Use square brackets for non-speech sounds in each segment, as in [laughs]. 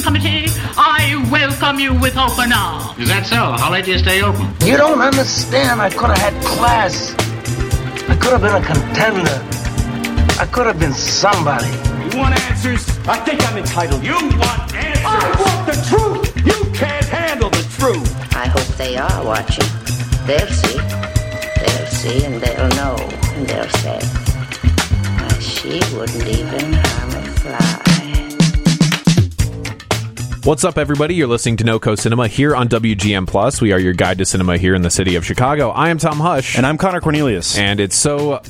Production Committee, I welcome you with open arms. Is that so? How late do you stay open? You don't understand. I could have had class. I could have been a contender. I could have been somebody. You want answers? I think I'm entitled. You want answers? I want the truth. You can't handle the truth. I hope they are watching. They'll see. They'll see and they'll know and they'll say, "Why, she wouldn't even harm a fly. What's up, everybody? You're listening to NoCo Cinema here on WGN Plus. We are your guide to cinema here in the city of Chicago. I am Tom Hush, And I'm Connor Cornelius. and it's so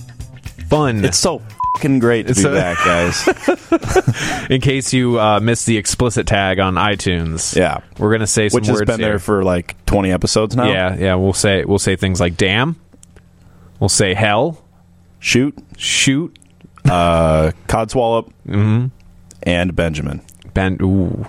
fun. it's so fucking great to be a- back, guys. [laughs] in case you uh, missed the explicit tag on iTunes. Yeah. we're gonna say some Which has been here. there for like 20 episodes now. yeah, yeah. We'll say we'll say things like "damn." We'll say "hell," Shoot, "shoot," uh, [laughs] Codswallop, Mm-hmm. and Benjamin. "ben." Ooh,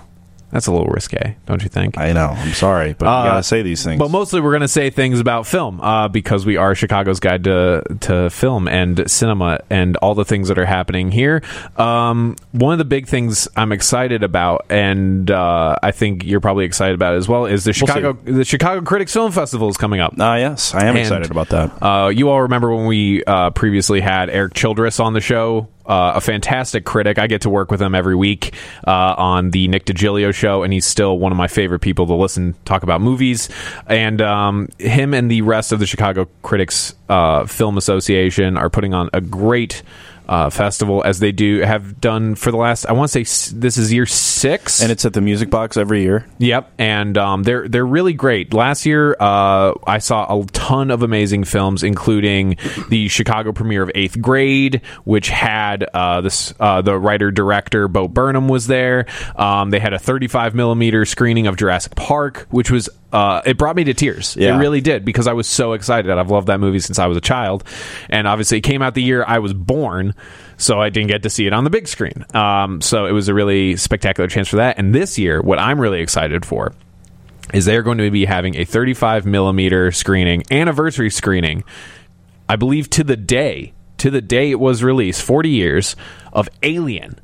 that's a little risque, don't you think? I know. I'm sorry, but Uh, gotta say these things. But mostly, we're going to say things about film uh, because we are Chicago's guide to to film and cinema and all the things that are happening here. Um, one of the big things I'm excited about, and uh, I think you're probably excited about as well, is the Chicago the Chicago Critics Film Festival is coming up. Ah, yes, I am And, excited about that. Uh, you all remember when we uh, previously had Eric Childress on the show, uh, a fantastic critic. I get to work with him every week uh, on the Nick DiGilio show, and he's still one of my favorite people to listen talk about movies. And um, him and the rest of the Chicago Critics uh, Film Association are putting on a great. Uh, festival as they do have done for the last I want to say s- this is year six and it's at the Music Box every year. Yep, and um, they're they're really great. Last year, uh, I saw a ton of amazing films, including the Chicago premiere of Eighth Grade, which had uh, this uh, the writer director Bo Burnham was there. Um, they had a 35 millimeter screening of Jurassic Park, which was uh, it brought me to tears. Yeah. It really did because I was so excited. I've loved that movie since I was a child, and obviously it came out the year I was born, so I didn't get to see it on the big screen. Um, so it was a really spectacular chance for that. And this year, what I'm really excited for is they're going to be having a 35 millimeter screening, anniversary screening, I believe to the day, to the day it was released, 40 years of Alien.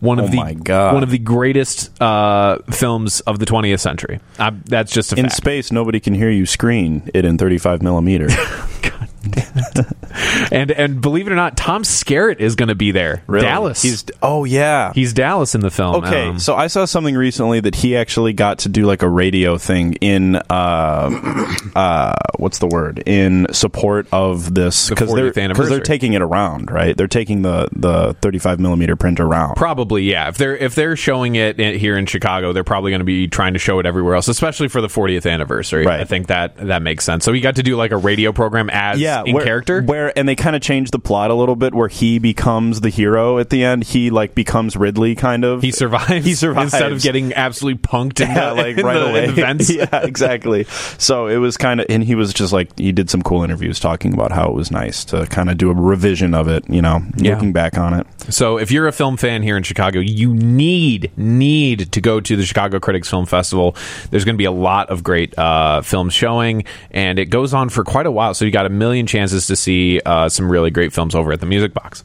One of Oh the my God. one of the greatest uh, films of the 20th century. Uh, that's just a In fact. space, nobody can hear you screen it in 35 millimeter. [laughs] [laughs] and and believe it or not, Tom Skerritt is going to be there. Really? Dallas. He's oh yeah. He's Dallas in the film. Okay, Um, so I saw something recently that he actually got to do like a radio thing in uh, [clears throat] uh, what's the word in support of this because 40th they're because they're taking it around, right? They're taking the the 35 millimeter print around. Probably, yeah. If they're if they're showing it here in Chicago, they're probably going to be trying to show it everywhere else, especially for the 40th anniversary. Right. I think that that makes sense. So he got to do like a radio program as yeah, in where, character. Where and they kind of change the plot a little bit, where he becomes the hero at the end. He like becomes Ripley, kind of. he survives. He survives instead of getting absolutely punked in [laughs] yeah, the, like in right the, away. the [laughs] yeah, exactly. So it was kind of, and he was just like, he did some cool interviews talking about how it was nice to kind of do a revision of it. You know, Yeah. looking back on it. So if you're a film fan here in Chicago, you need need to go to the Chicago Critics Film Festival. There's going to be a lot of great uh, films showing, and it goes on for quite a while. So you got a million chances to see uh, some really great films over at the Music Box.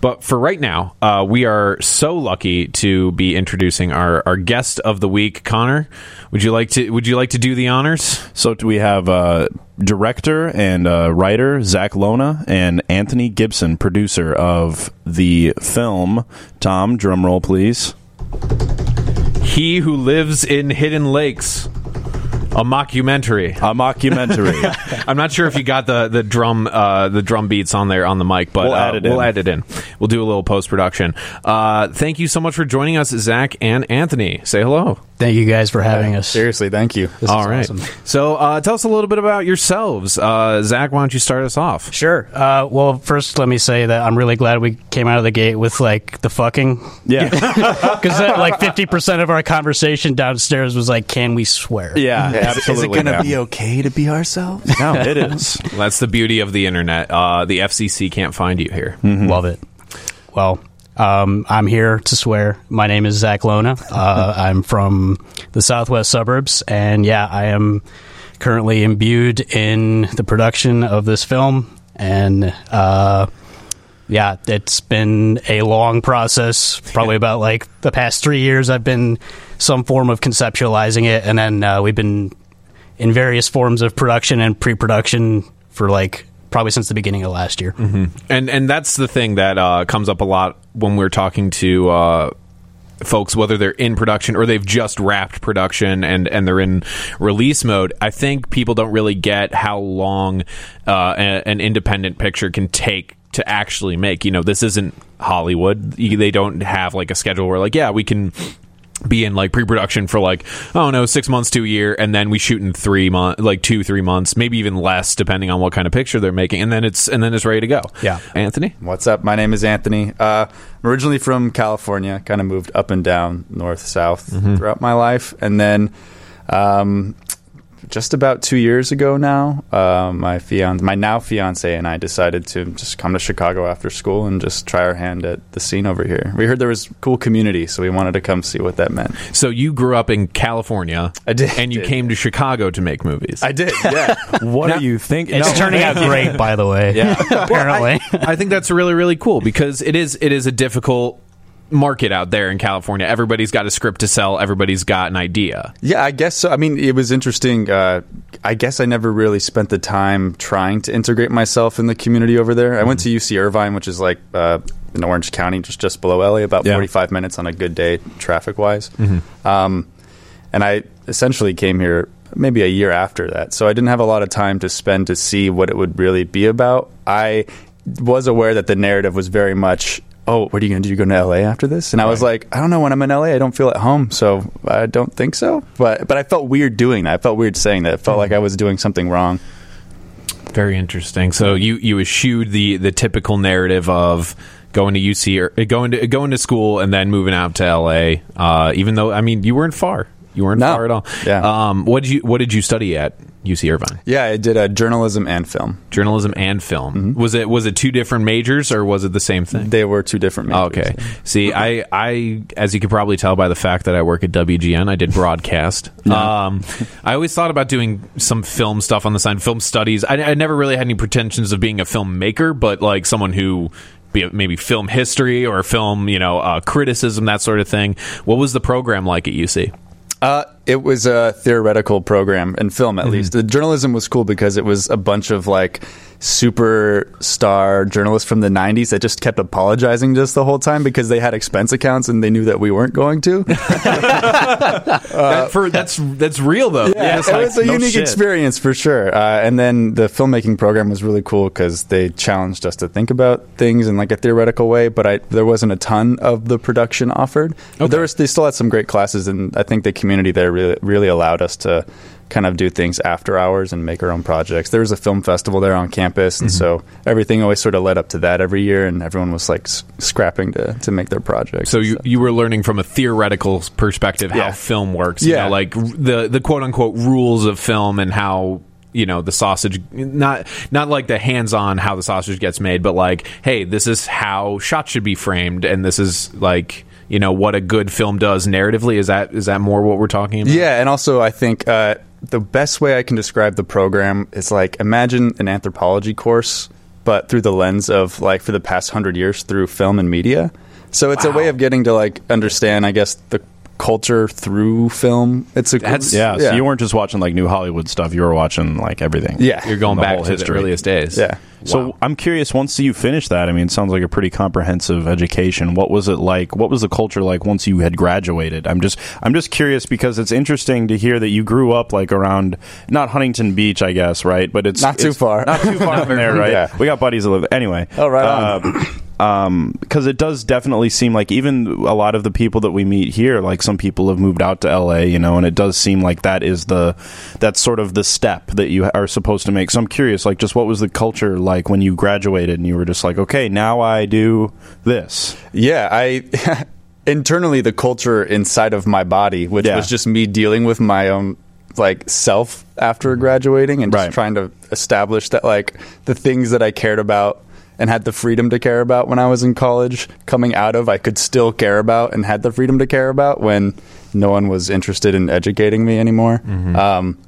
But for right now, uh, we are so lucky to be introducing our, our guest of the week, Connor. Would you like to Would you like to do the honors? So do we have uh, director and uh, writer Zach Lona and Anthony Gibson, producer of the film. Tom, drum roll, please. He who lives in hidden lakes. A mockumentary. A mockumentary. [laughs] I'm not sure if you got the the drum uh, the drum beats on there on the mic, but We'll uh, add it we'll in. add it in. We'll do a little post production. Uh, thank you so much for joining us, Zach and Anthony. Say hello. Thank you guys for having us. Seriously, thank you. This All is right. awesome. So uh, tell us a little bit about yourselves. Uh, Zach, why don't you start us off? Sure. Uh, well, first, let me say that I'm really glad we came out of the gate with like the fucking yeah. [laughs] because like 50 percent of our conversation downstairs was like, "Can we swear?" Yeah, absolutely. Is it going to yeah. be okay to be ourselves? No, it [laughs] is. That's the beauty of the internet. Uh, the FCC can't find you here. Love it. Well, um, I'm here to swear. My name is Zach Lona. Uh, I'm from the southwest suburbs, and yeah, I am currently imbued in the production of this film. And uh, yeah, it's been a long process. Probably about like the past three years, I've been some form of conceptualizing it, and then uh, we've been in various forms of production and pre-production for like probably since the beginning of last year. and and that's the thing that uh, comes up a lot when we're talking to uh, folks, whether they're in production or they've just wrapped production and and they're in release mode. I think people don't really get how long uh, a- an independent picture can take to actually make. You know, this isn't Hollywood. They don't have like a schedule where like, yeah, we can be in like pre-production for like oh no six months to a year and then we shoot in three months like two three months maybe even less depending on what kind of picture they're making and then it's and then it's ready to go Yeah. anthony What's up? My name is Anthony. Uh, I'm originally from California. Kind of moved up and down, north, south throughout my life, and then um, just about two years ago now, uh, my fiance, my now fiance, and I decided to just come to Chicago after school and just try our hand at the scene over here. We heard there was cool community, so we wanted to come see what that meant. so you grew up in california I did, and you did. came to chicago to make movies I did, yeah. [laughs] What are you thinking? It's No. turning out great, by the way. Yeah. [laughs] apparently. I think that's really really cool because it is it is a difficult market out there in california everybody's got a script to sell everybody's got an idea Yeah, I guess so. I mean, it was interesting. Uh, I guess I never really spent the time trying to integrate myself in the community over there. I went to UC Irvine, which is like uh, in Orange County, just just below LA, about Yeah. 45 minutes on a good day, traffic wise. Um, and I essentially came here maybe a year after that, so I didn't have a lot of time to spend to see what it would really be about. I was aware that the narrative was very much. Oh, what are you going to do? You go to LA after this? And I was like, I don't know. When I'm in LA, I don't feel at home, so I don't think so. But but I felt weird doing that. I felt weird saying that. It felt like I was doing something wrong. Very interesting. So you you eschewed the the typical narrative of going to UC or uh, going to going to school and then moving out to LA. Uh, even though I mean you weren't far, you weren't No. far at all. Yeah. Um, what did you what did you study at UC Irvine? Yeah, I did uh, journalism and film. Journalism and film. Mm-hmm. Was it was it two different majors or was it the same thing? They were two different majors. Okay. See, I, I, as you could probably tell by the fact that I work at WGN, I did broadcast. [laughs] Um, I always thought about doing some film stuff on the side, film studies. I, I never really had any pretensions of being a filmmaker, but like someone who maybe film history or film, you know, uh, criticism, that sort of thing. What was the program like at UC? Uh, it was a theoretical program in film, at least. The journalism was cool because it was a bunch of like superstar journalists from the 90s that just kept apologizing just the whole time because they had expense accounts and they knew that we weren't going to. [laughs] that, for, that's that's real though. Yeah, It's it like, was a no unique shit. experience for sure. Uh, and then the filmmaking program was really cool because they challenged us to think about things in like a theoretical way. But I, there wasn't a ton of the production offered. But there was, they still had some great classes, and I think the community there really really allowed us to kind of do things after hours and make our own projects. There was a film festival there on campus, and so everything always sort of led up to that every year, and everyone was like s- scrapping to to make their projects. So you, you were learning from a theoretical perspective how Yeah. film works. You Yeah. know, like the the quote unquote rules of film and how you know the sausage not not like the hands on how the sausage gets made, but like hey, this is how shots should be framed, and this is like you know what a good film does narratively. Is that is that more what we're talking about? Yeah, and also I think uh, the best way I can describe the program is like imagine an anthropology course, but through the lens of like for the past hundred years through film and media. So it's a way of getting to like understand, I guess, the culture through film. It's a That's- Yeah, so you weren't just watching like new Hollywood stuff; you were watching like everything. Yeah. You're going The back whole to history. the earliest days. Yeah. So Wow. I'm curious. Once you finished that, I mean, it sounds like a pretty comprehensive education. What was it like? What was the culture like once you had graduated? I'm just, I'm just curious because it's interesting to hear that you grew up like around not Huntington Beach, I guess, right? But it's Not too far. not too far [laughs] from there, right? Yeah. We got buddies that live anyway. Oh, right on. Um, [clears throat] Um, um, because it does definitely seem like even a lot of the people that we meet here, like some people have moved out to LA, you know, and it does seem like that is the that's sort of the step that you are supposed to make. So I'm curious, like, just what was the culture like when you graduated and you were just like, okay, now I do this. Yeah, I [laughs] internally the culture inside of my body, which Yeah. was just me dealing with my own like self after graduating and just Right. trying to establish that like the things that I cared about and had the freedom to care about when I was in college coming out of I could still care about and had the freedom to care about when no one was interested in educating me anymore. Um,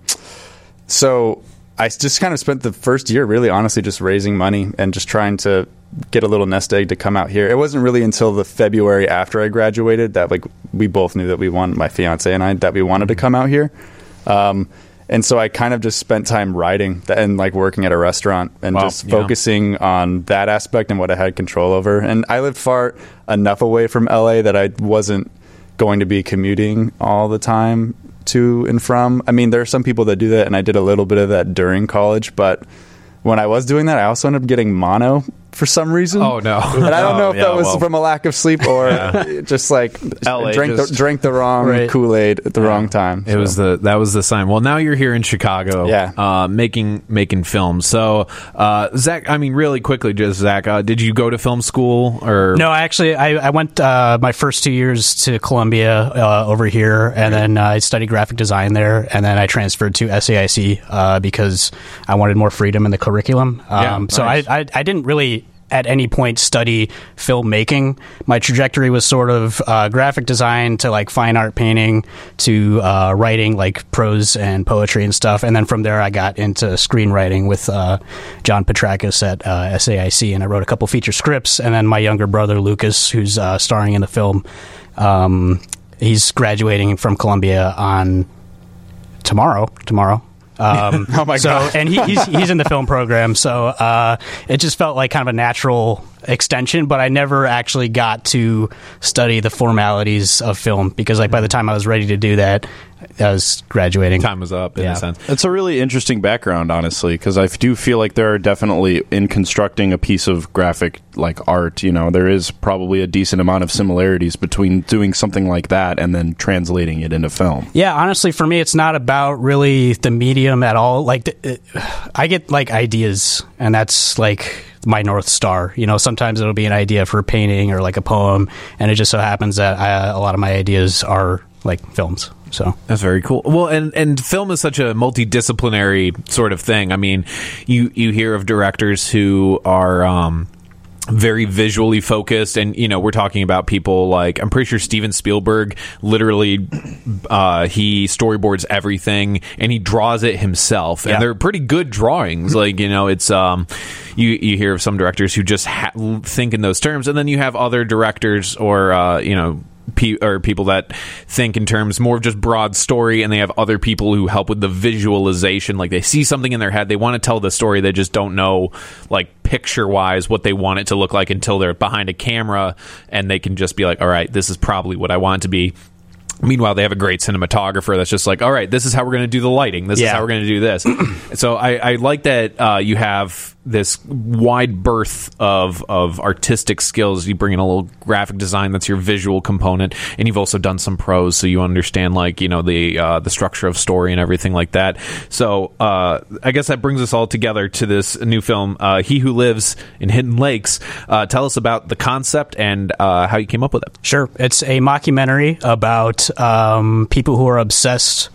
so I just kind of spent the first year really honestly just raising money and just trying to get a little nest egg to come out here. It wasn't really until the February after I graduated that like we both knew that we wanted my fiance and I that we wanted to come out here. Um, and so I kind of just spent time writing and like working at a restaurant and Wow, just yeah. focusing on that aspect and what I had control over. And I lived far enough away from LA that I wasn't going to be commuting all the time to and from. I mean, there are some people that do that, and I did a little bit of that during college, but when I was doing that, I also ended up getting mono for some reason. Oh, no. And I don't [laughs] know if yeah, that was well. from a lack of sleep or [laughs] just like LA drank just- the, drank the wrong Right. Kool Aid at the wrong time. It was the that was the sign. Well, now you're here in Chicago, Yeah. uh, making making films. So, uh, Zach, I mean, really quickly, just Zach, uh, did you go to film school or No, actually, I, I went uh, my first two years to Columbia uh, over here, and then uh, I studied graphic design there, and then I transferred to SAIC uh, because I wanted more freedom in the curriculum. Yeah, Um, so nice. I, I, I didn't really at any point study filmmaking. My trajectory was sort of uh, graphic design to like fine art painting to uh, writing like prose and poetry and stuff, and then from there I got into screenwriting with uh, John Petrakis at uh, SAIC, and I wrote a couple feature scripts, and then my younger brother Lucas, who's uh, starring in the film, um, he's graduating from Columbia on tomorrow. Tomorrow. Um, [laughs] Oh my so, God. And he, he's he's in the film program, so uh, it just felt like kind of a natural extension. But I never actually got to study the formalities of film because, like, by the time I was ready to do that, I was graduating. time was up in Yeah. a sense? It's a really interesting background, honestly, because I do feel like there are definitely in constructing a piece of graphic like art. You know, there is probably a decent amount of similarities between doing something like that and then translating it into film. Yeah, honestly, for me, it's not about really the medium at all. Like, th- it, uh, I get like ideas, and that's like my north star. You know, sometimes it'll be an idea for a painting or like a poem, and it just so happens that I, a lot of my ideas are like films. So That's very cool. Well, and and film is such a multidisciplinary sort of thing. I mean, you you hear of directors who are um very visually focused and you know we're talking about people like i'm pretty sure steven spielberg literally uh he storyboards everything and he draws it himself Yeah. and they're pretty good drawings like you know it's um you you hear of some directors who just ha- think in those terms and then you have other directors or uh you know pe- or people that think in terms more of just broad story and they have other people who help with the visualization like they see something in their head they want to tell the story they just don't know like picture wise what they want it to look like until they're behind a camera and they can just be like all right this is probably what i want it to be Meanwhile, they have a great cinematographer that's just like, all right, this is how we're going to do the lighting. This is how we're going to do this. [clears throat] so I, I like that uh, you have this wide berth of of artistic skills. You bring in a little graphic design that's your visual component, and you've also done some prose, so you understand like you know the uh, the structure of story and everything like that. So uh, I guess that brings us all together to this new film, uh, "He Who Lives in Hidden Lakes." Uh, tell us about the concept and uh, how you came up with it. Sure. It's a mockumentary about um, people who are obsessed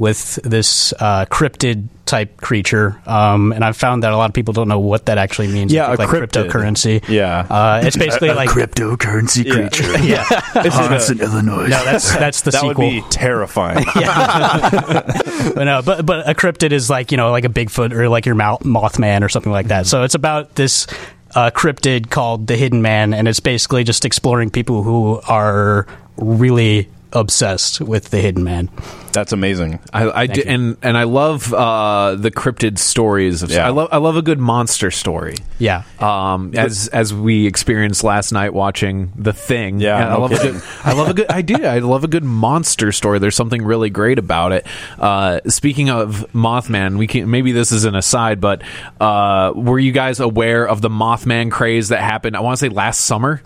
with this uh, cryptid type creature. Um, and I've found that a lot of people don't know what that actually means. Yeah, think, a like cryptid. cryptocurrency. Yeah. Uh, it's basically like. cryptocurrency creature. [laughs] yeah. [laughs] Harness in Illinois. No, that's that's the that sequel. would be terrifying. [laughs] but no, but but a cryptid is like you know like a Bigfoot or like your mouth, Mothman or something like that. So it's about this uh, cryptid called the Hidden Man, and it's basically just exploring people who are really obsessed with the Hidden Man. That's amazing. I, I Thank d- you. and and I love uh, the cryptid stories. Of, Yeah. I love I love a good monster story. Yeah. Um, as as we experienced last night watching The Thing. Yeah, And I no love a good. I love a good. I do. I love a good monster story. There's something really great about it. Uh, speaking of Mothman, we can maybe this is an aside, but uh, were you guys aware of the Mothman craze that happened? I want to say last summer.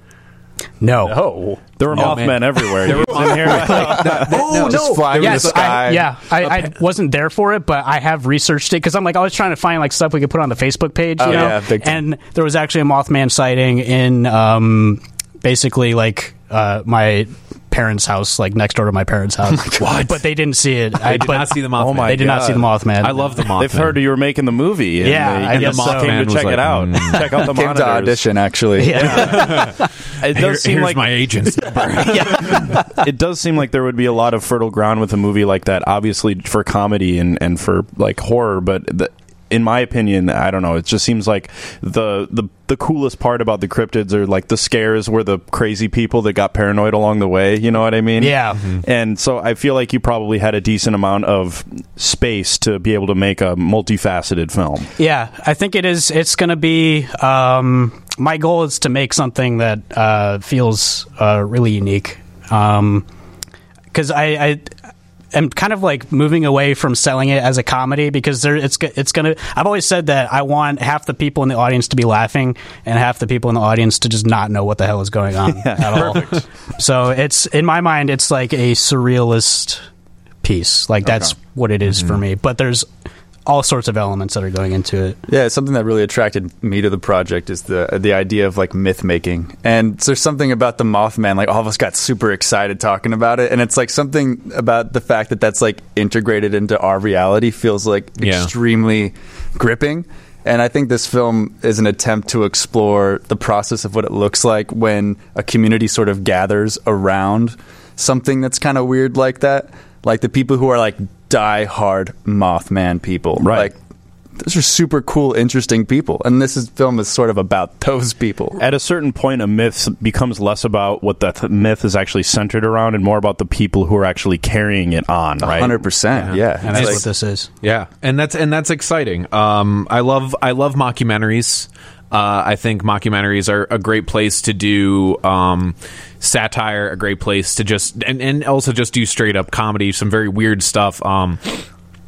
No. Oh, there were Oh, Mothmen everywhere. There were was in here. Oh Just flying in the Yes, sky. I, yeah, I, I wasn't there for it, but I have researched it because I'm like I was trying to find like stuff we could put on the Facebook page, you Oh, know. yeah, big time. and there was actually a Mothman sighting in um, basically like uh, my parents' house, like next door to my parents' house. [laughs] what? But they didn't see it. I did not see the Mothman. Oh my They did not see the Mothman. I love the Mothman. They've heard you were making the movie. And Yeah, they, I and guess the so. Mothman Man to check like, it out. mm. check out the Came to audition actually. Yeah. [laughs] It does Here- seem like my agent's [laughs] number. it does seem like there would be a lot of fertile ground with a movie like that. Obviously for comedy and, and for like horror, but the, in my opinion, I don't know. It just seems like the the the coolest part about the cryptids are like the scares were the crazy people that got paranoid along the way. You know what I mean? Yeah. And so I feel like you probably had a decent amount of space to be able to make a multifaceted film. Yeah, I think it is. It's going to be. Um, my goal is to make something that uh, feels uh, really unique. Because I, I am kind of like moving away from selling it as a comedy because there, it's it's gonna. I've always said that I want half the people in the audience to be laughing and half the people in the audience to just not know what the hell is going on [laughs] at all. So it's in my mind, it's like a surrealist piece. Like that's what it is for mm-hmm. me. But there's all sorts of elements that are going into it. Yeah, something that really attracted me to the project is the the idea of like myth making. And there's something about the Mothman, like all of us got super excited talking about it, and it's like something about the fact that that's like integrated into our reality feels like Yeah. extremely gripping. And I think this film is an attempt to explore the process of what it looks like when a community sort of gathers around something that's kind of weird like that. Like the people who are like die hard Mothman people. Right. Like those are super cool, interesting people. And this is, film is sort of about [laughs] those people. At a certain point, a myth becomes less about what that th- myth is actually centered around and more about the people who are actually carrying it on, right? 100%. Yeah. And that's like- what this is. Yeah, and that's and that's exciting. Um, I love I love mockumentaries. Uh, I think mockumentaries are a great place to do um, satire, a great place to just and, and also just do straight up comedy, some very weird stuff. Um,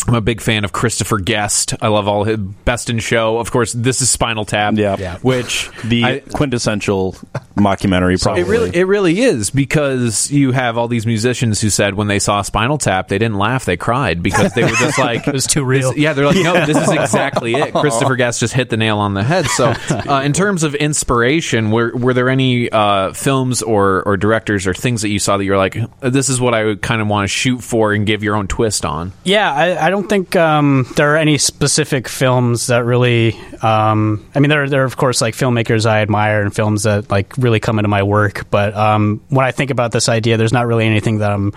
I'm a big fan of Christopher Guest. I love all his Best in Show. Of course, this is Spinal Tap. Yeah. Yeah. which [laughs] The I- quintessential mockumentary, probably. it really, it really is because you have all these musicians who said when they saw Spinal Tap, they didn't laugh, they cried because they were just [laughs] like, It was too real. yeah, they're like, no, this is exactly it. [laughs] Christopher Guest just hit the nail on the head. So, uh, in terms of inspiration, were were there any uh, films or or directors or things that you saw that you're like, this is what I would kind of want to shoot for and give your own twist on? Yeah, I, I don't think um, there are any specific films that really. Um, I mean, there are, there are of course like filmmakers I admire and films that like really come into my work. But um, when I think about this idea, there's not really anything that I'm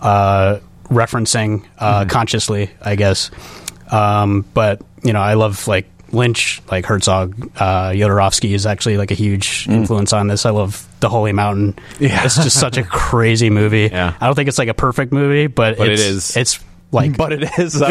uh, referencing uh, consciously, I guess. Um, but you know, I love like Lynch, like Herzog, uh, Jodorowsky is actually like a huge influence on this. I love The Holy Mountain. Yeah. it's just such a crazy movie. [laughs] Yeah. I don't think it's like a perfect movie, but, But it it's. It's like But it is. [laughs]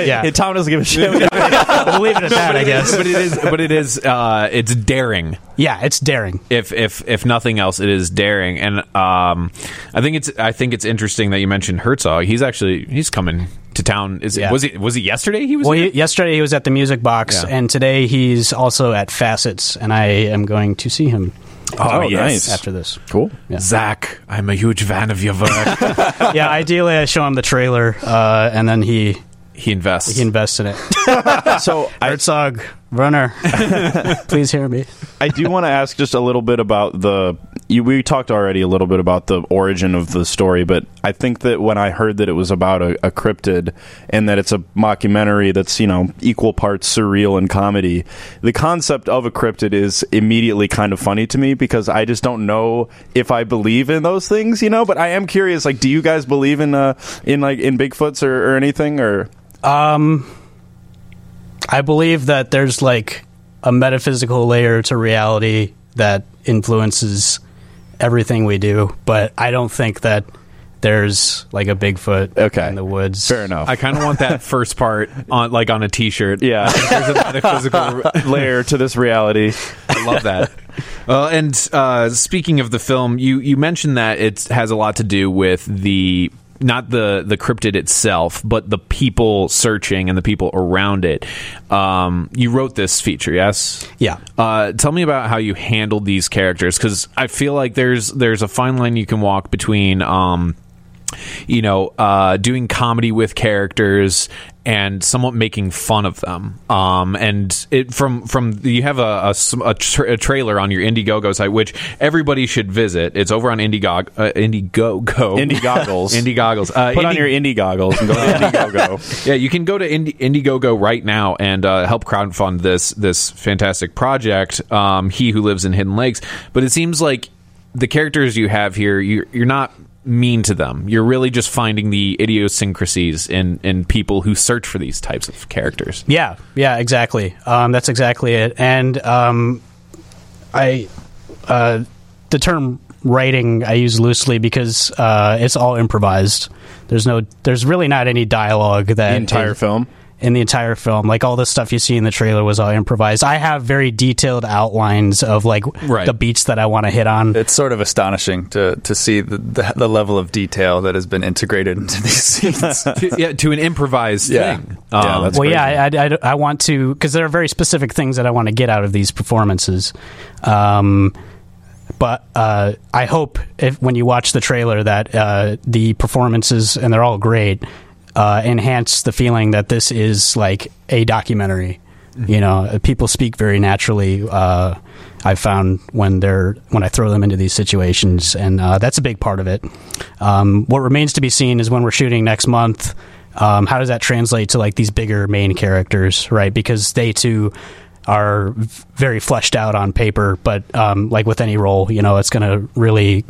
Yeah. Tom doesn't give a shit. we'll leave it at that, I guess. but it is, but it is, uh, it's daring. Yeah, it's daring. if if if nothing else, it is daring, and um, I think it's I think it's interesting that you mentioned Herzog. He's actually he's coming to town. Is it was he was he yesterday? He was. Well, he, yesterday he was at the Music Box, Yeah. and today he's also at Facets, and I am going to see him. Oh, yes. nice. After this, Cool. Zach, I'm a huge fan of your work. [laughs] yeah. Ideally, I show him the trailer, uh, and then he he invests. he invests in it. [laughs] So Herzog, runner, [laughs] please hear me. I do want to ask just a little bit about the. You, we talked already a little bit about the origin of the story, but I think that when I heard that it was about a, a cryptid and that it's a mockumentary that's you know equal parts surreal and comedy, the concept of a cryptid is immediately kind of funny to me because I just don't know if I believe in those things, you know. But I am curious, like, do you guys believe in uh in like in Bigfoots or, or anything or? Um, I believe that there's like a metaphysical layer to reality that influences everything we do, but I don't think that there's like a Bigfoot Okay. in the woods. Fair enough. I kind of want that [laughs] first part on like on a T-shirt. yeah. [laughs] There's a metaphysical [laughs] layer to this reality. I love that. Well, and uh, speaking of the film, you you mentioned that it has a lot to do with the not the the cryptid itself, but the people searching and the people around it. Um, you wrote this feature, yes? Yeah. Uh, tell me about how you handled these characters because I feel like there's there's a fine line you can walk between. Um, you know, uh, doing comedy with characters and somewhat making fun of them. Um, and it from from you have a a, a tra- a trailer on your Indiegogo site, which everybody should visit. It's over on Indiegogo. Uh, Indiegogo. [laughs] Indie goggles. [laughs] Indie goggles. Uh, Put on your Indiegoggles and go to [laughs] Indiegogo. yeah, you can go to Indi- Indiegogo right now and uh, help crowdfund this this fantastic project. Um, he who lives in Hidden Lakes, but it seems like the characters you have here, you're, you're not mean to them. You're really just finding the idiosyncrasies in in people who search for these types of characters. Yeah, yeah, exactly. Um, that's exactly it. And um, I, uh, the term writing I use loosely because uh, it's all improvised. There's no, there's really not any dialogue that The entire is- film. In the entire film. Like all the stuff you see in the trailer was all improvised. I have very detailed outlines of like Right. the beats that I want to hit on. It's sort of astonishing to, to see the, the, the level of detail that has been integrated into these [laughs] scenes. to, yeah, to an improvised Yeah. thing. Yeah, Um, that's well, crazy. yeah, I, I, I want to because there are very specific things that I want to get out of these performances. Um, but uh, I hope if when you watch the trailer that uh, the performances and they're all great uh, enhance the feeling that this is like a documentary. You know, people speak very naturally. Uh, I've found when they're when I throw them into these situations, and uh, that's a big part of it. Um, what remains to be seen is when we're shooting next month. Um, how does that translate to like these bigger main characters, right? Because they too are very fleshed out on paper, but um, like with any role, you know, it's going to really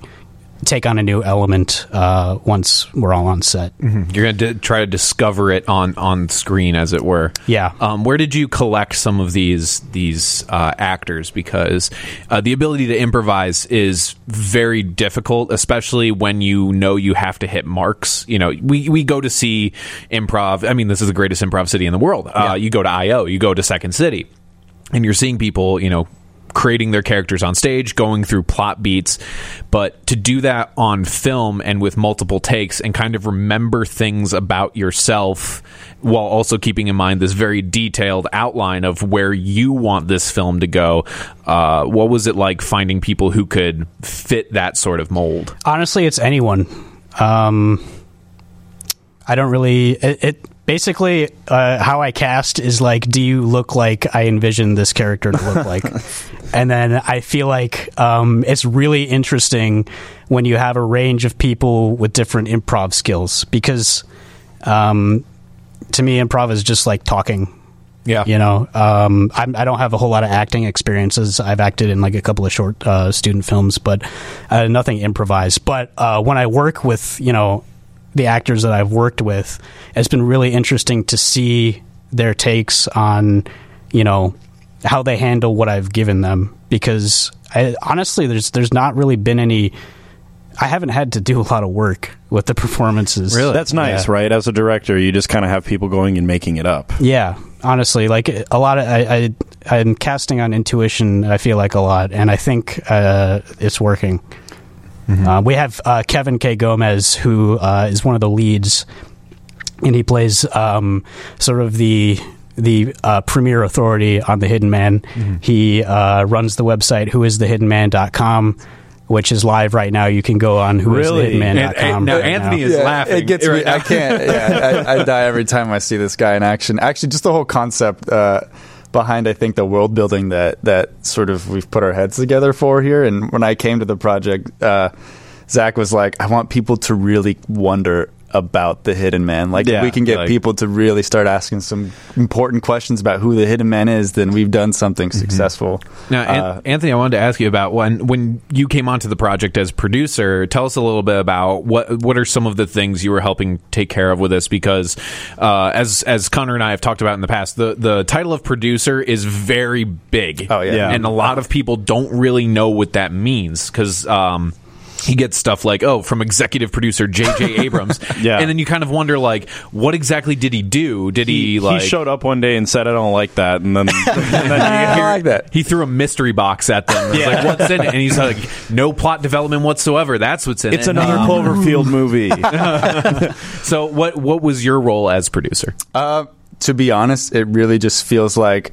take on a new element uh, once we're all on set. You're going to try to discover it on on screen, as it were. Yeah. Um, where did you collect some of these these uh, actors? Because uh, the ability to improvise is very difficult, especially when you know you have to hit marks. You know, we we go to see improv. I mean, this is the greatest improv city in the world. Uh, you go to IO, you go to Second City, and you're seeing people. You know. Creating their characters on stage, going through plot beats, but to do that on film and with multiple takes and kind of remember things about yourself while also keeping in mind this very detailed outline of where you want this film to go. Uh, what was it like finding people who could fit that sort of mold? Honestly, it's anyone. Um, I don't really. It, it basically uh, how I cast is like, do you look like I envision this character to look like? [laughs] and then I feel like um, it's really interesting when you have a range of people with different improv skills because um, to me, improv is just like talking. Yeah. You know, um, I'm, I don't have a whole lot of acting experiences. I've acted in like a couple of short uh, student films, but uh, nothing improvised. But uh, when I work with, you know, the actors that I've worked with, it's been really interesting to see their takes on, you know, how they handle what I've given them. Because I, honestly, there's there's not really been any. I haven't had to do a lot of work with the performances. Really, That's nice, Yeah. right? As a director, you just kind of have people going and making it up. Yeah, honestly, like a lot of I, I I'm casting on intuition. I feel like a lot, and I think uh, it's working. Uh, we have uh, Kevin K. Gomez, who uh, is one of the leads, and he plays um, sort of the the uh, premier authority on the Hidden Man. He uh, runs the website whoisthehiddenman.com, which is live right now. You can go on whoisthehiddenman.com. And- and now right Anthony now. is laughing. It gets me. now. I can't. Yeah, I, I die every time I see this guy in action. Actually, just the whole concept uh, behind, I think, the world building that that sort of we've put our heads together for here. And when I came to the project, uh, Zach was like, "I want people to really wonder." About the hidden man, like Yeah, if we can get like- people to really start asking some important questions about who the hidden man is, then we've done something successful. Now, An- Uh, Anthony, I wanted to ask you about when when you came onto the project as producer. Tell us a little bit about what what are some of the things you were helping take care of with this? Because uh, as as Connor and I have talked about in the past, the the title of producer is very big. Oh, yeah. Yeah. and a lot of people don't really know what that means because. Um, he gets stuff like, oh, from executive producer J.J. [laughs] Abrams, Yeah. and then you kind of wonder, like, what exactly did he do? Did he, like he showed up one day and said, "I don't like that," and then, [laughs] and then [laughs] I like that. he threw a mystery box at them. It's like, what's in it? And he's like, no plot development whatsoever. That's what's in it's it. It's another Um, Cloverfield movie. So, what what was your role as producer? Uh, to be honest, it really just feels like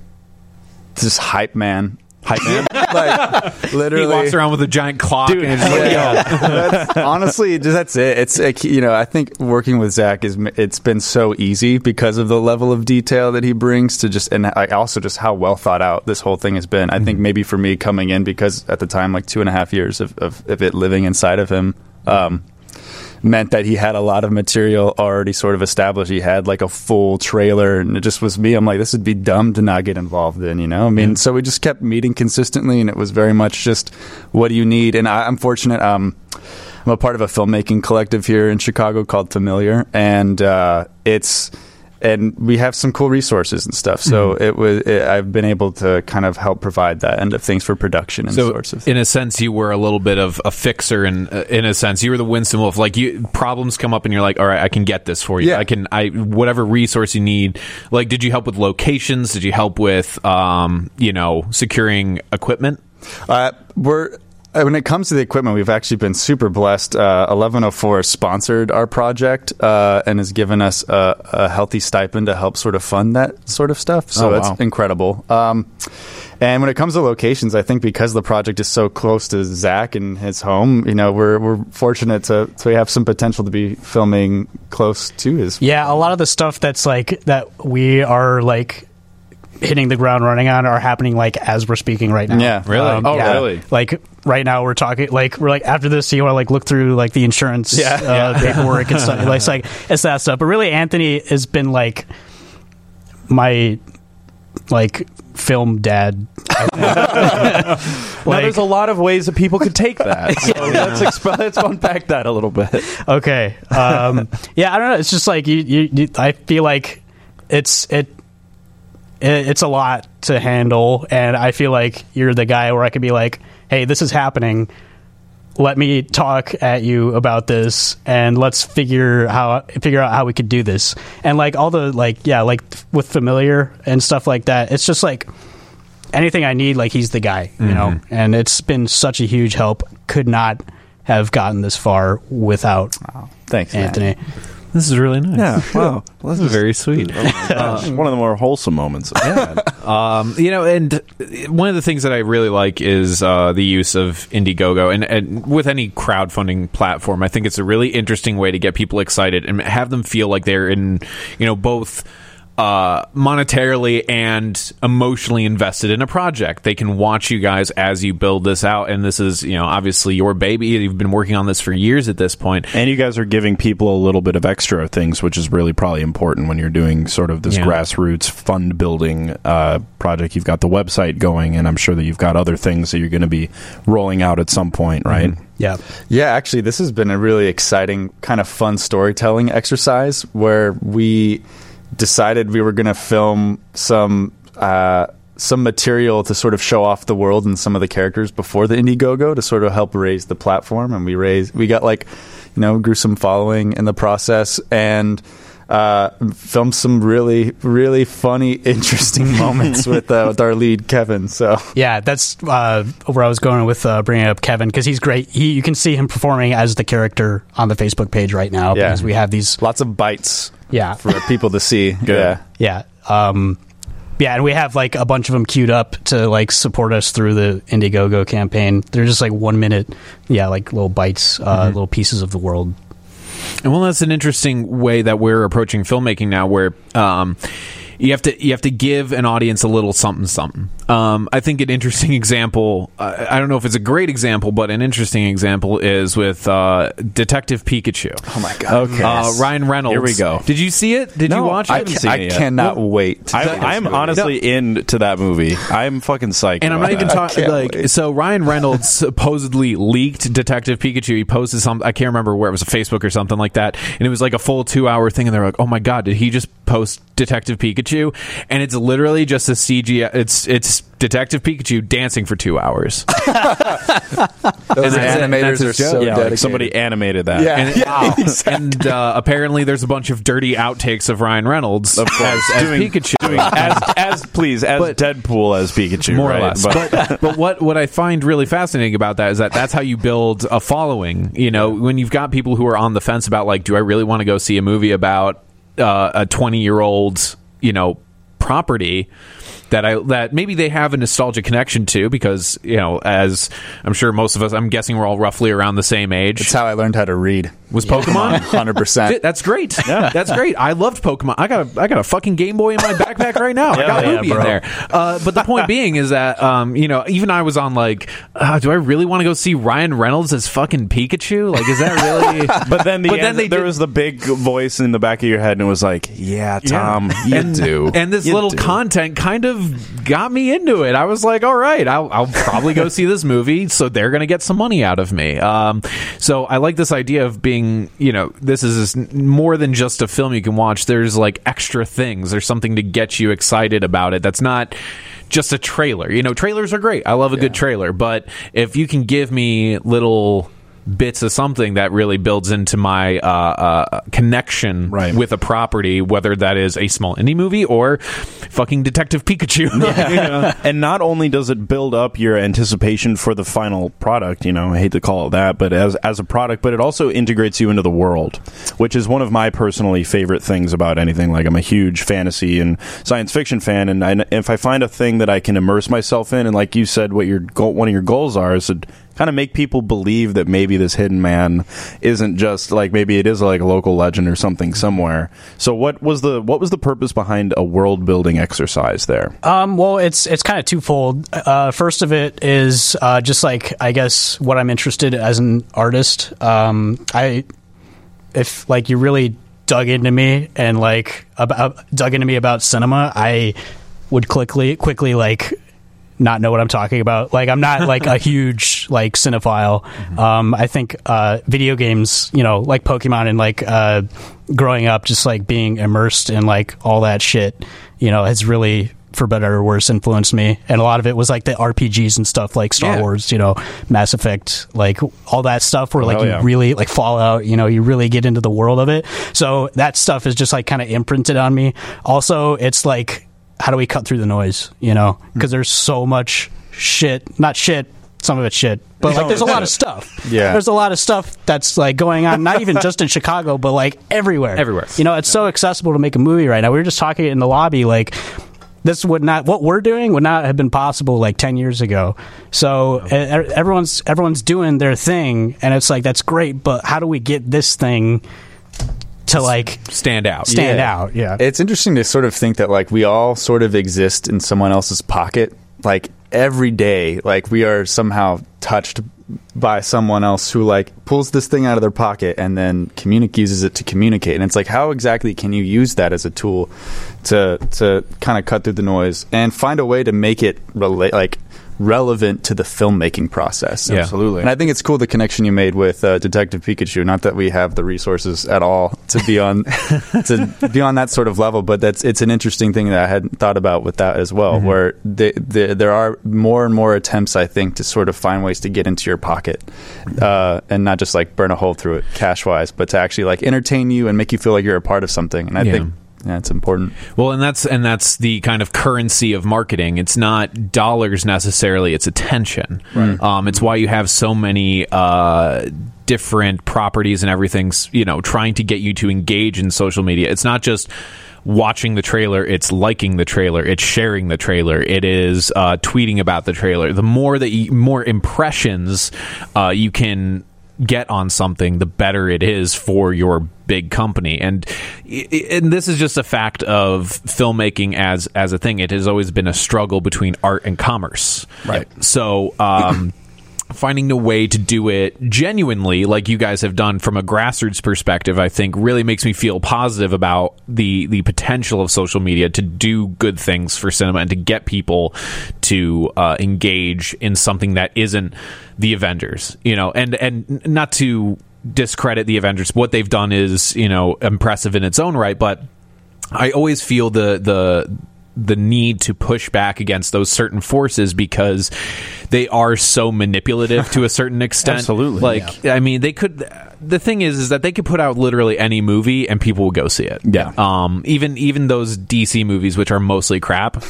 this hype man. Hype man. [laughs] like He literally. walks around with a giant clock. Dude, and like, Yeah. [laughs] That's- honestly, just that's it. It's like, you know, I think working with Zach is it's been so easy because of the level of detail that he brings to just and like also just how well thought out this whole thing has been. I think maybe for me coming in because at the time like two and a half years of of, of it living inside of him. Um, meant that he had a lot of material already sort of established. He had like a full trailer, and it just was me. I'm like, this would be dumb to not get involved in, you know? I mean, so we just kept meeting consistently, and it was very much just, what do you need? And I, I'm fortunate. Um, I'm a part of a filmmaking collective here in Chicago called Familiar, and uh, it's and we have some cool resources and stuff. So Mm-hmm. it was it, I've been able to kind of help provide that end of things for production and So, sorts of. Things. in a sense, you were a little bit of a fixer, and uh, in a sense, you were the Winston Wolf. Like, you problems come up, and you're like, "All right, I can get this for you. Yeah. I can, I whatever resource you need." Like, did you help with locations? Did you help with, um, you know, securing equipment? Uh, we're when it comes to the equipment, we've actually been super blessed. Uh, 1104 sponsored our project uh, and has given us a, a healthy stipend to help sort of fund that sort of stuff. So Oh, that's wow. incredible. Um, and when it comes to locations, I think because the project is so close to Zach and his home, you know, we're we're fortunate to to have some potential to be filming close to his. Yeah, a lot of the stuff that's like that we are like hitting the ground running on are happening like as we're speaking right now. Um, Yeah. Really? Oh, yeah. really? Like right now we're talking like we're like after this you want to like look through like the insurance Yeah. uh, [laughs] paperwork and stuff. Like, it's like it's that stuff. But really, Anthony has been like my like film dad. [laughs] now, there's a lot of ways that people could take that. [laughs] So let's, exp- let's unpack that a little bit. okay. Um, yeah, I don't know. It's just like you, you, you. I feel like it's it, it. It's a lot to handle, and I feel like you're the guy where I could be like, "Hey, this is happening. Let me talk at you about this, and let's figure how figure out how we could do this." And like all the like, yeah, like with familiar and stuff like that. It's just like anything I need, like he's the guy, you mm-hmm. know. And it's been such a huge help. Could not have gotten this far without Thanks, man. Anthony. This is really nice. Yeah, wow. [laughs] Well, This is very sweet. [laughs] Uh, [laughs] one of the more wholesome moments. Yeah. Um, you know, and one of the things that I really like is uh, the use of Indiegogo, and, and with any crowdfunding platform, I think it's a really interesting way to get people excited and have them feel like they're in, you know, both. Uh, monetarily and emotionally invested in a project. They can watch you guys as you build this out, and this is, you know, obviously your baby. You've been working on this for years at this point. And you guys are giving people a little bit of extra things, which is really probably important when you're doing sort of this Yeah. grassroots fund building uh, project. You've got the website going, and I'm sure that you've got other things that you're going to be rolling out at some point, right? Yeah. Yeah, actually, this has been a really exciting, kind of fun storytelling exercise where we decided we were going to film some uh, some material to sort of show off the world and some of the characters before the Indiegogo to sort of help raise the platform, and we raised we got like you know grew some following in the process and. Uh, filmed some really, really funny, [laughs] interesting moments [laughs] with uh, with our lead Kevin. So Yeah, that's uh, where I was going with uh, bringing up Kevin because he's great. He, you can see him performing as the character on the Facebook page right now Yeah. because we have these. lots of bites Yeah, for people to see. [laughs] Yeah. yeah, um, yeah, and we have like a bunch of them queued up to like support us through the Indiegogo campaign. They're just like one minute, yeah, like little bites, uh, little pieces of the world. And well, that's an interesting way that we're approaching filmmaking now, where um, you have to you have to give an audience a little something something. Um, I think an interesting [laughs] example. Uh, I don't know if it's a great example, but an interesting example is with uh, Detective Pikachu. Oh my god. Okay. Uh, Ryan Reynolds. Here we go. Did you see it? Did No, you watch I it? haven't I it yet. cannot wait. to I, this I'm movie. honestly into that movie. I'm fucking psyched. And I'm not even talking like wait. so. Ryan Reynolds supposedly leaked Detective Pikachu. He posted some. I can't remember where it was, a Facebook or something like that. And it was like a full two hour thing. And they're like, "Oh my god, did he just post Detective Pikachu?" And it's literally just a CG. It's it's Detective Pikachu dancing for two hours. [laughs] Those And animators are so. Yeah, dedicated. like somebody animated that. Yeah. And, [laughs] and uh, apparently, there's a bunch of dirty outtakes of Ryan Reynolds Of as, as Doing- Pikachu. doing as as please as But- Deadpool as Pikachu, more right? or less. But, but, what what I find really fascinating about that is that that's how you build a following. You know, when you've got people who are on the fence about like, do I really want to go see a movie about uh, a twenty year old, you know, property that I that maybe they have a nostalgic connection to because you know, as I'm sure most of us, I'm guessing we're all roughly around the same age. It's how I learned how to read. Was Pokemon? [laughs] Hundred percent. That's great. That's great. I loved Pokemon. I got a I got a fucking Game Boy in my backpack right now. I got yeah, Ruby in there. Uh, but the point being is that um, you know even I was on like, uh, do I really want to go see Ryan Reynolds as fucking Pikachu? Like, is that really? [laughs] But then the But then they there did- was the big voice in the back of your head, and it was like, "Yeah, Tom, you and, do." And this You little do. content kind of got me into it. I was like, all right, I'll, I'll probably go see this movie, so they're going to get some money out of me. Um, so I like this idea of being, you know, this is more than just a film you can watch. There's like extra things. There's something to get you excited about it. That's not just a trailer. You know, trailers are great. I love a good trailer, but if you can give me little bits of something that really builds into my uh, uh, connection Right. with a property, whether that is a small indie movie or fucking Detective Pikachu. [laughs] [laughs] and not only does it build up your anticipation for the final product, you know, I hate to call it that, but as as a product, but it also integrates you into the world, which is one of my personally favorite things about anything. Like I'm a huge fantasy and science fiction fan, and I, if I find a thing that I can immerse myself in, and like you said, what your goal, one of your goals are is to kind of make people believe that maybe this hidden man isn't just like maybe it is like a local legend or something somewhere. So what was the what was the purpose behind a world building exercise there? Um, well, it's it's kind of twofold. Uh, first of it is uh, just like I guess what I'm interested as an artist. Um, I if like you really dug into me and like about dug into me about cinema, I would quickly quickly like not know what I'm talking about. Like I'm not like a [laughs] huge like cinephile. Um, I think uh, video games, you know, like Pokemon and like uh, growing up, just like being immersed in like all that shit, you know, has really for better or worse influenced me. And a lot of it was like the RPGs and stuff like Star Yeah. Wars, you know, Mass Effect, like all that stuff where like hell you yeah. really like Fallout, you know, you really get into the world of it. So that stuff is just like kind of imprinted on me. Also, it's like how do we cut through the noise, you know? Because there's so much shit, not shit, some of it's shit, but like there's a lot of stuff. Yeah. There's a lot of stuff that's like going on, not even [laughs] just in Chicago, but like everywhere. Everywhere. You know, it's so accessible to make a movie right now. We were just talking in the lobby, like, this would not what we're doing would not have been possible like 10 years ago so everyone's everyone's doing their thing and it's like that's great but how do we get this thing to like Stand out. stand Yeah. out yeah It's interesting to sort of think that like we all sort of exist in someone else's pocket. Like every day, like we are somehow touched by someone else who like pulls this thing out of their pocket and then communic- uses it to communicate. And it's like how exactly can you use that as a tool to to kind of cut through the noise and find a way to make it relate like relevant to the filmmaking process. Yeah. Absolutely. And I think it's cool the connection you made with uh, Detective Pikachu. Not that we have the resources at all to be on [laughs] to be on that sort of level, but that's it's an interesting thing that I hadn't thought about with that as well. Where the, the, there are more and more attempts, I think, to sort of find ways to get into your pocket uh, and not just like burn a hole through it cash wise, but to actually like entertain you and make you feel like you're a part of something. And I Yeah. think yeah, it's important. Well, and that's and that's the kind of currency of marketing. It's not dollars necessarily; it's attention. Um, it's why you have so many uh, different properties and everything's you know trying to get you to engage in social media. It's not just watching the trailer; it's liking the trailer, it's sharing the trailer, it is uh, tweeting about the trailer. The more that you, more impressions uh, you can get on something, the better it is for your big company. And and this is just a fact of filmmaking as as a thing. It has always been a struggle between art and commerce. Right. So. Um, Finding a way to do it genuinely, like you guys have done from a grassroots perspective, I think really makes me feel positive about the the potential of social media to do good things for cinema and to get people to uh, engage in something that isn't the Avengers, you know, and and not to discredit the Avengers. What they've done is, you know, impressive in its own right, but I always feel the the the need to push back against those certain forces because they are so manipulative to a certain [laughs] extent. Absolutely, Like I mean, they could the thing is is that they could put out literally any movie and people will go see it. Yeah. Um even even those DC movies which are mostly crap,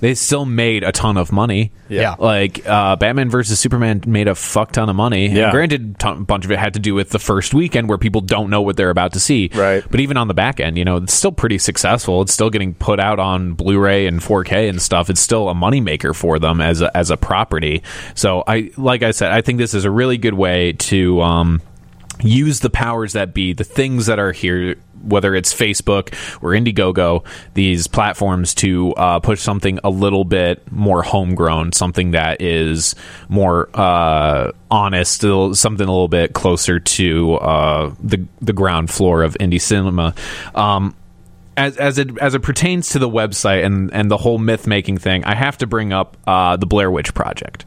they still made a ton of money. Yeah. Like uh, Batman versus Superman made a fuck ton of money. And Yeah. granted, a bunch of it had to do with the first weekend where people don't know what they're about to see. Right. But even on the back end, you know, it's still pretty successful. It's still getting put out on Blu-ray and 4K and stuff. It's still a moneymaker for them as a, as a property. So I, like I said, I think this is a really good way to. Um, use the powers that be, the things that are here, whether it's Facebook or Indiegogo, these platforms to uh, push something a little bit more homegrown, something that is more uh, honest, something a little bit closer to uh, the the ground floor of indie cinema. Um, as, as it as it pertains to the website and and the whole myth making thing, I have to bring up uh, the Blair Witch Project.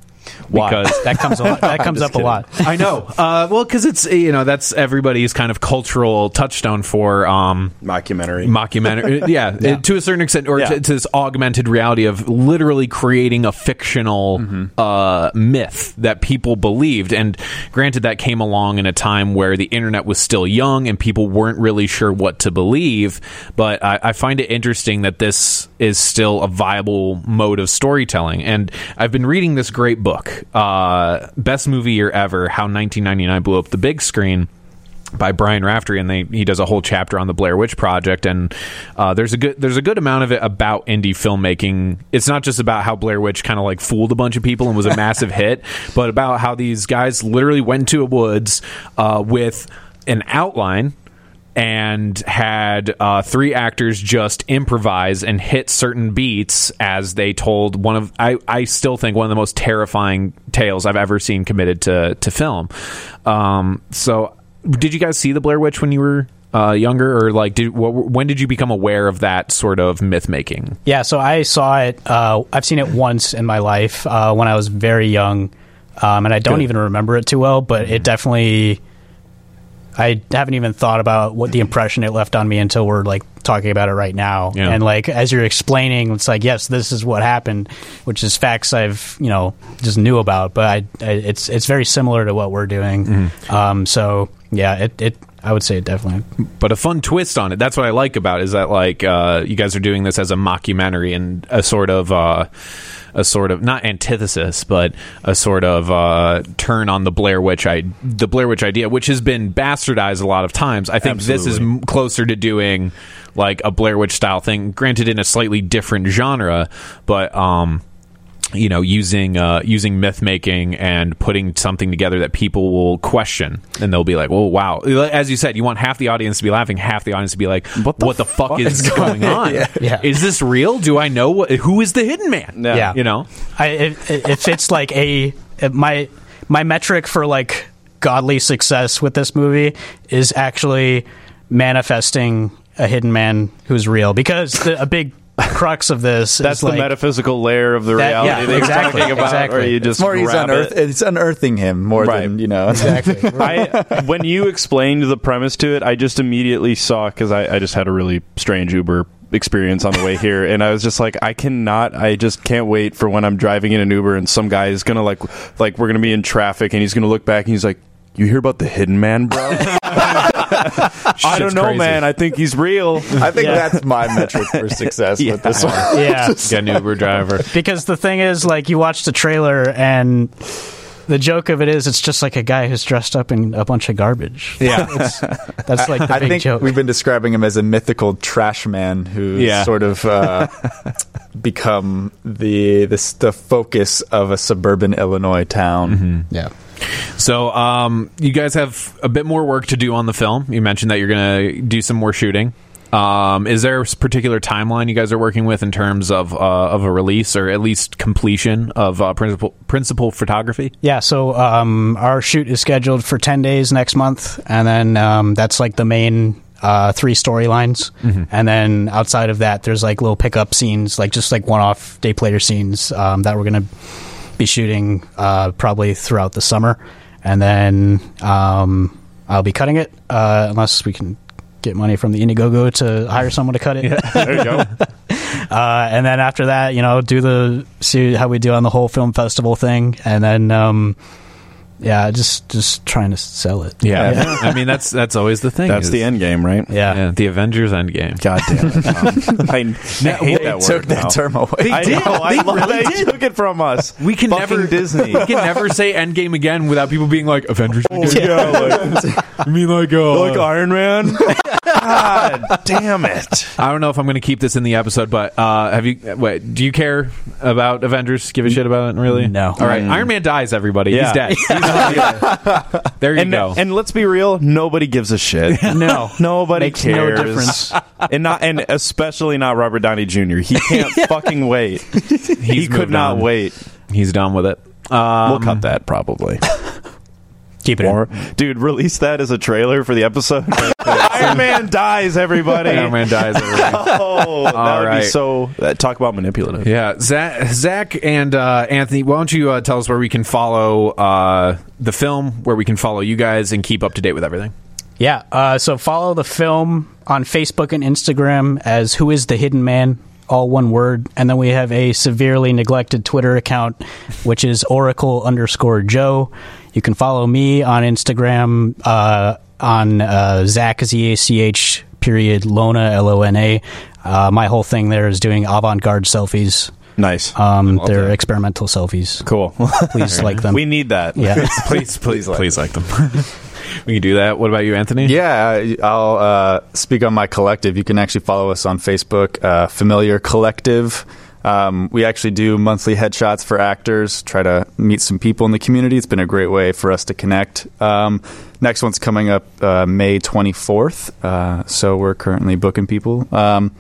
Why? Because That comes a lot, that [laughs] comes up a lot. I know. Uh, well, because it's you know that's everybody's kind of cultural touchstone for um, Mockumentary. mockumentary. [laughs] yeah, it- to a certain extent, or Yeah. to, to this augmented reality of literally creating a fictional Mm-hmm. uh, myth that people believed. And granted, that came along in a time where the internet was still young and people weren't really sure what to believe. But I, I find it interesting that this is still a viable mode of storytelling. And I've been reading this great book, uh, Best Movie Year Ever How 1999 Blew Up the Big Screen by Brian Raftery, and they he does a whole chapter on the Blair Witch Project, and uh, there's a good there's a good amount of it about indie filmmaking. It's not just about how Blair Witch kind of like fooled a bunch of people and was a massive hit, [laughs] but about how these guys literally went to a woods uh, with an outline and had uh, three actors just improvise and hit certain beats as they told one of I, I still think one of the most terrifying tales I've ever seen committed to to film. Um, so, did you guys see the Blair Witch when you were uh, younger, or like did what, when did you become aware of that sort of myth making? Yeah, so I saw it. Uh, I've seen it once in my life uh, when I was very young, um, and I don't Good. even remember it too well. But it definitely, I haven't even thought about what the impression it left on me until we're like talking about it right now. Yeah. And like as you're explaining, it's like yes, this is what happened, which is facts I've you know just knew about. But I, I it's it's very similar to what we're doing. Um, so yeah, it, it I would say it definitely. but a fun twist on it. That's what I like about it, is that like uh, you guys are doing this as a mockumentary and a sort of uh, a sort of not antithesis, but a sort of uh, turn on the Blair Witch I- the Blair Witch idea, which has been bastardized a lot of times. I think this is m- closer to doing like a Blair Witch style thing, granted in a slightly different genre, but um you know using uh, using myth making and putting something together that people will question. And they'll be like oh wow. As you said you want half the audience to be laughing. Half the audience to be like what the, fuck, is going on? [laughs] Yeah. is this real? Do i know what, who is the hidden man? Yeah. Yeah. you know? I if, if it's like a if my my metric for like godly success with this movie is actually manifesting a hidden man who's real. Because the, a big crux of this That's is the like, metaphysical layer of the That- reality yeah, that exactly, you're talking about, exactly. where you just It's more he's grab unearth, it. it's unearthing him more Right. than you know. exactly [laughs] I when you explained the premise to it, I just immediately saw because I, I just had a really strange Uber experience on the way here, and I was just like, I cannot, I just can't wait for when I'm driving in an Uber and some guy is gonna like, like we're gonna be in traffic and he's gonna look back and he's like. You hear about the hidden man, bro? [laughs] I don't know, crazy. man. I think he's real. I think that's my metric for [laughs] success with this one. yeah [laughs] get an uber driver because the thing is like you watch the trailer and the joke of it is it's just like a guy who's dressed up in a bunch of garbage yeah [laughs] that's like the [laughs] I big think joke we've been describing him as a mythical trash man who's Yeah. sort of uh, [laughs] become the, the the focus of a suburban Illinois town. yeah So, um, you guys have a bit more work to do on the film. You mentioned that you're going to do some more shooting. Um, is there a particular timeline you guys are working with in terms of uh, of a release or at least completion of uh, principal principal photography? Yeah, so um, our shoot is scheduled for 10 days next month, and then um, that's like the main uh, three storylines. And then outside of that, there's like little pickup scenes, like just like one off day player scenes um, that we're going to be shooting uh, probably throughout the summer. And then um, I'll be cutting it uh, unless we can get money from the Indiegogo to hire [laughs] someone to cut it. There you go. [laughs] uh, and then after that, you know, do the see how we do on the whole film festival thing, and then um, yeah, just just trying to sell it. Yeah, I mean that's that's always the thing. That's is- the end game, right? yeah. Yeah, the Avengers Endgame. God damn it! Tom. [laughs] I, I hate that Took word. that now. term away. I did. know. I They love really they did. took it from us. We can Fucking never Disney. We can never say Endgame again without people being like Avengers. Endgame. yeah, like, [laughs] I mean, like, uh, like Iron Man. [laughs] God damn it! I don't know if I'm going to keep this in the episode, but uh, have you? Wait, do you care about Avengers? Give a shit about it? Really? No. All right, Iron Man dies. Everybody, Yeah. [laughs] he's dead. He's- there you And, go. and let's be real, nobody gives a shit. [laughs] No. Nobody Makes no cares. difference. [laughs] and not and especially not Robert Downey Jr. He can't fucking wait. he could not on. wait. he's done with it. Um, we'll cut that probably. Keep it in. Dude, release that as a trailer for the episode. [laughs] Iron Man dies, everybody. Iron Man dies. Everybody. [laughs] Oh, that All would right. be so. Uh, talk about manipulative. Yeah, Zach, Zach and uh, Anthony, why don't you uh, tell us where we can follow uh, the film, where we can follow you guys, and keep up to date with everything. Yeah. Uh, so follow the film on Facebook and Instagram as Who is the Hidden Man? All one word. And then we have a severely neglected Twitter account, which is Oracle underscore Joe. You can follow me on Instagram uh, on uh, Zach, Z A C H period Lona, L O N A. Uh, my whole thing there is doing avant garde selfies. Nice. Um, they're experimental selfies. cool. [laughs] Please like them. we need that. yeah. [laughs] Please, please, like please like them. [laughs] we can do that. What about you, Anthony? Yeah, I- I'll uh, speak on my collective. You can actually follow us on Facebook, uh, Familiar Collective. Um, we actually do monthly headshots for actors, try to meet some people in the community. It's been a great way for us to connect. Um, next one's coming up uh, May 24th, uh, so we're currently booking people. Um,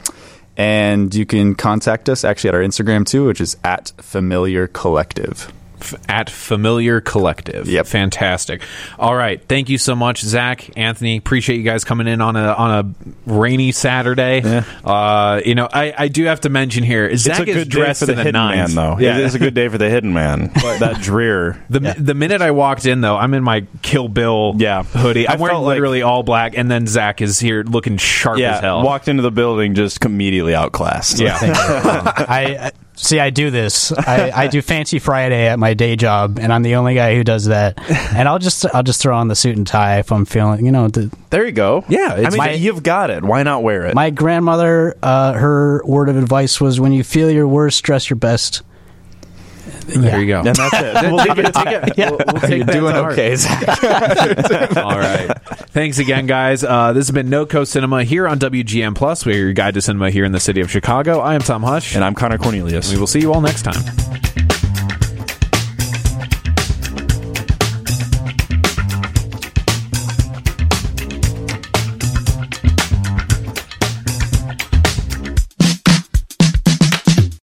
and you can contact us actually at our Instagram too, which is at Familiar Collective. F- at Familiar Collective. Yep. fantastic. All right, thank you so much, Zach, Anthony. Appreciate you guys coming in on a on a rainy Saturday. Yeah. Uh, you know, I, I do have to mention here, It's Zach a good is day dressed for the in a hidden nines. man, though. Yeah, It is a good day for the hidden man. [laughs] that drear. The the minute I walked in though, I'm in my Kill Bill Yeah. hoodie. I'm I wearing felt like- literally all black, and then Zach is here looking sharp Yeah, as hell. walked into the building just immediately outclassed. Yeah. [laughs] I I- see. I do this. [laughs] I, I do Fancy Friday at my day job, and I'm the only guy who does that. [laughs] And I'll just I'll just throw on the suit and tie if I'm feeling. You know, the, There you go. Yeah, I mean, my- you've got it. Why not wear it? my grandmother, uh, her word of advice was, "When you feel your worst, dress your best." There you go. and that's it. We'll leave it at [laughs] Yeah. We'll take that Doing okay, Zach. [laughs] All right. Thanks again, guys. Uh, this has been No Coast Cinema here on WGN Plus. We're your guide to cinema here in the city of Chicago. I am Tom Hush, And I'm Connor Cornelius. we will see you all next time.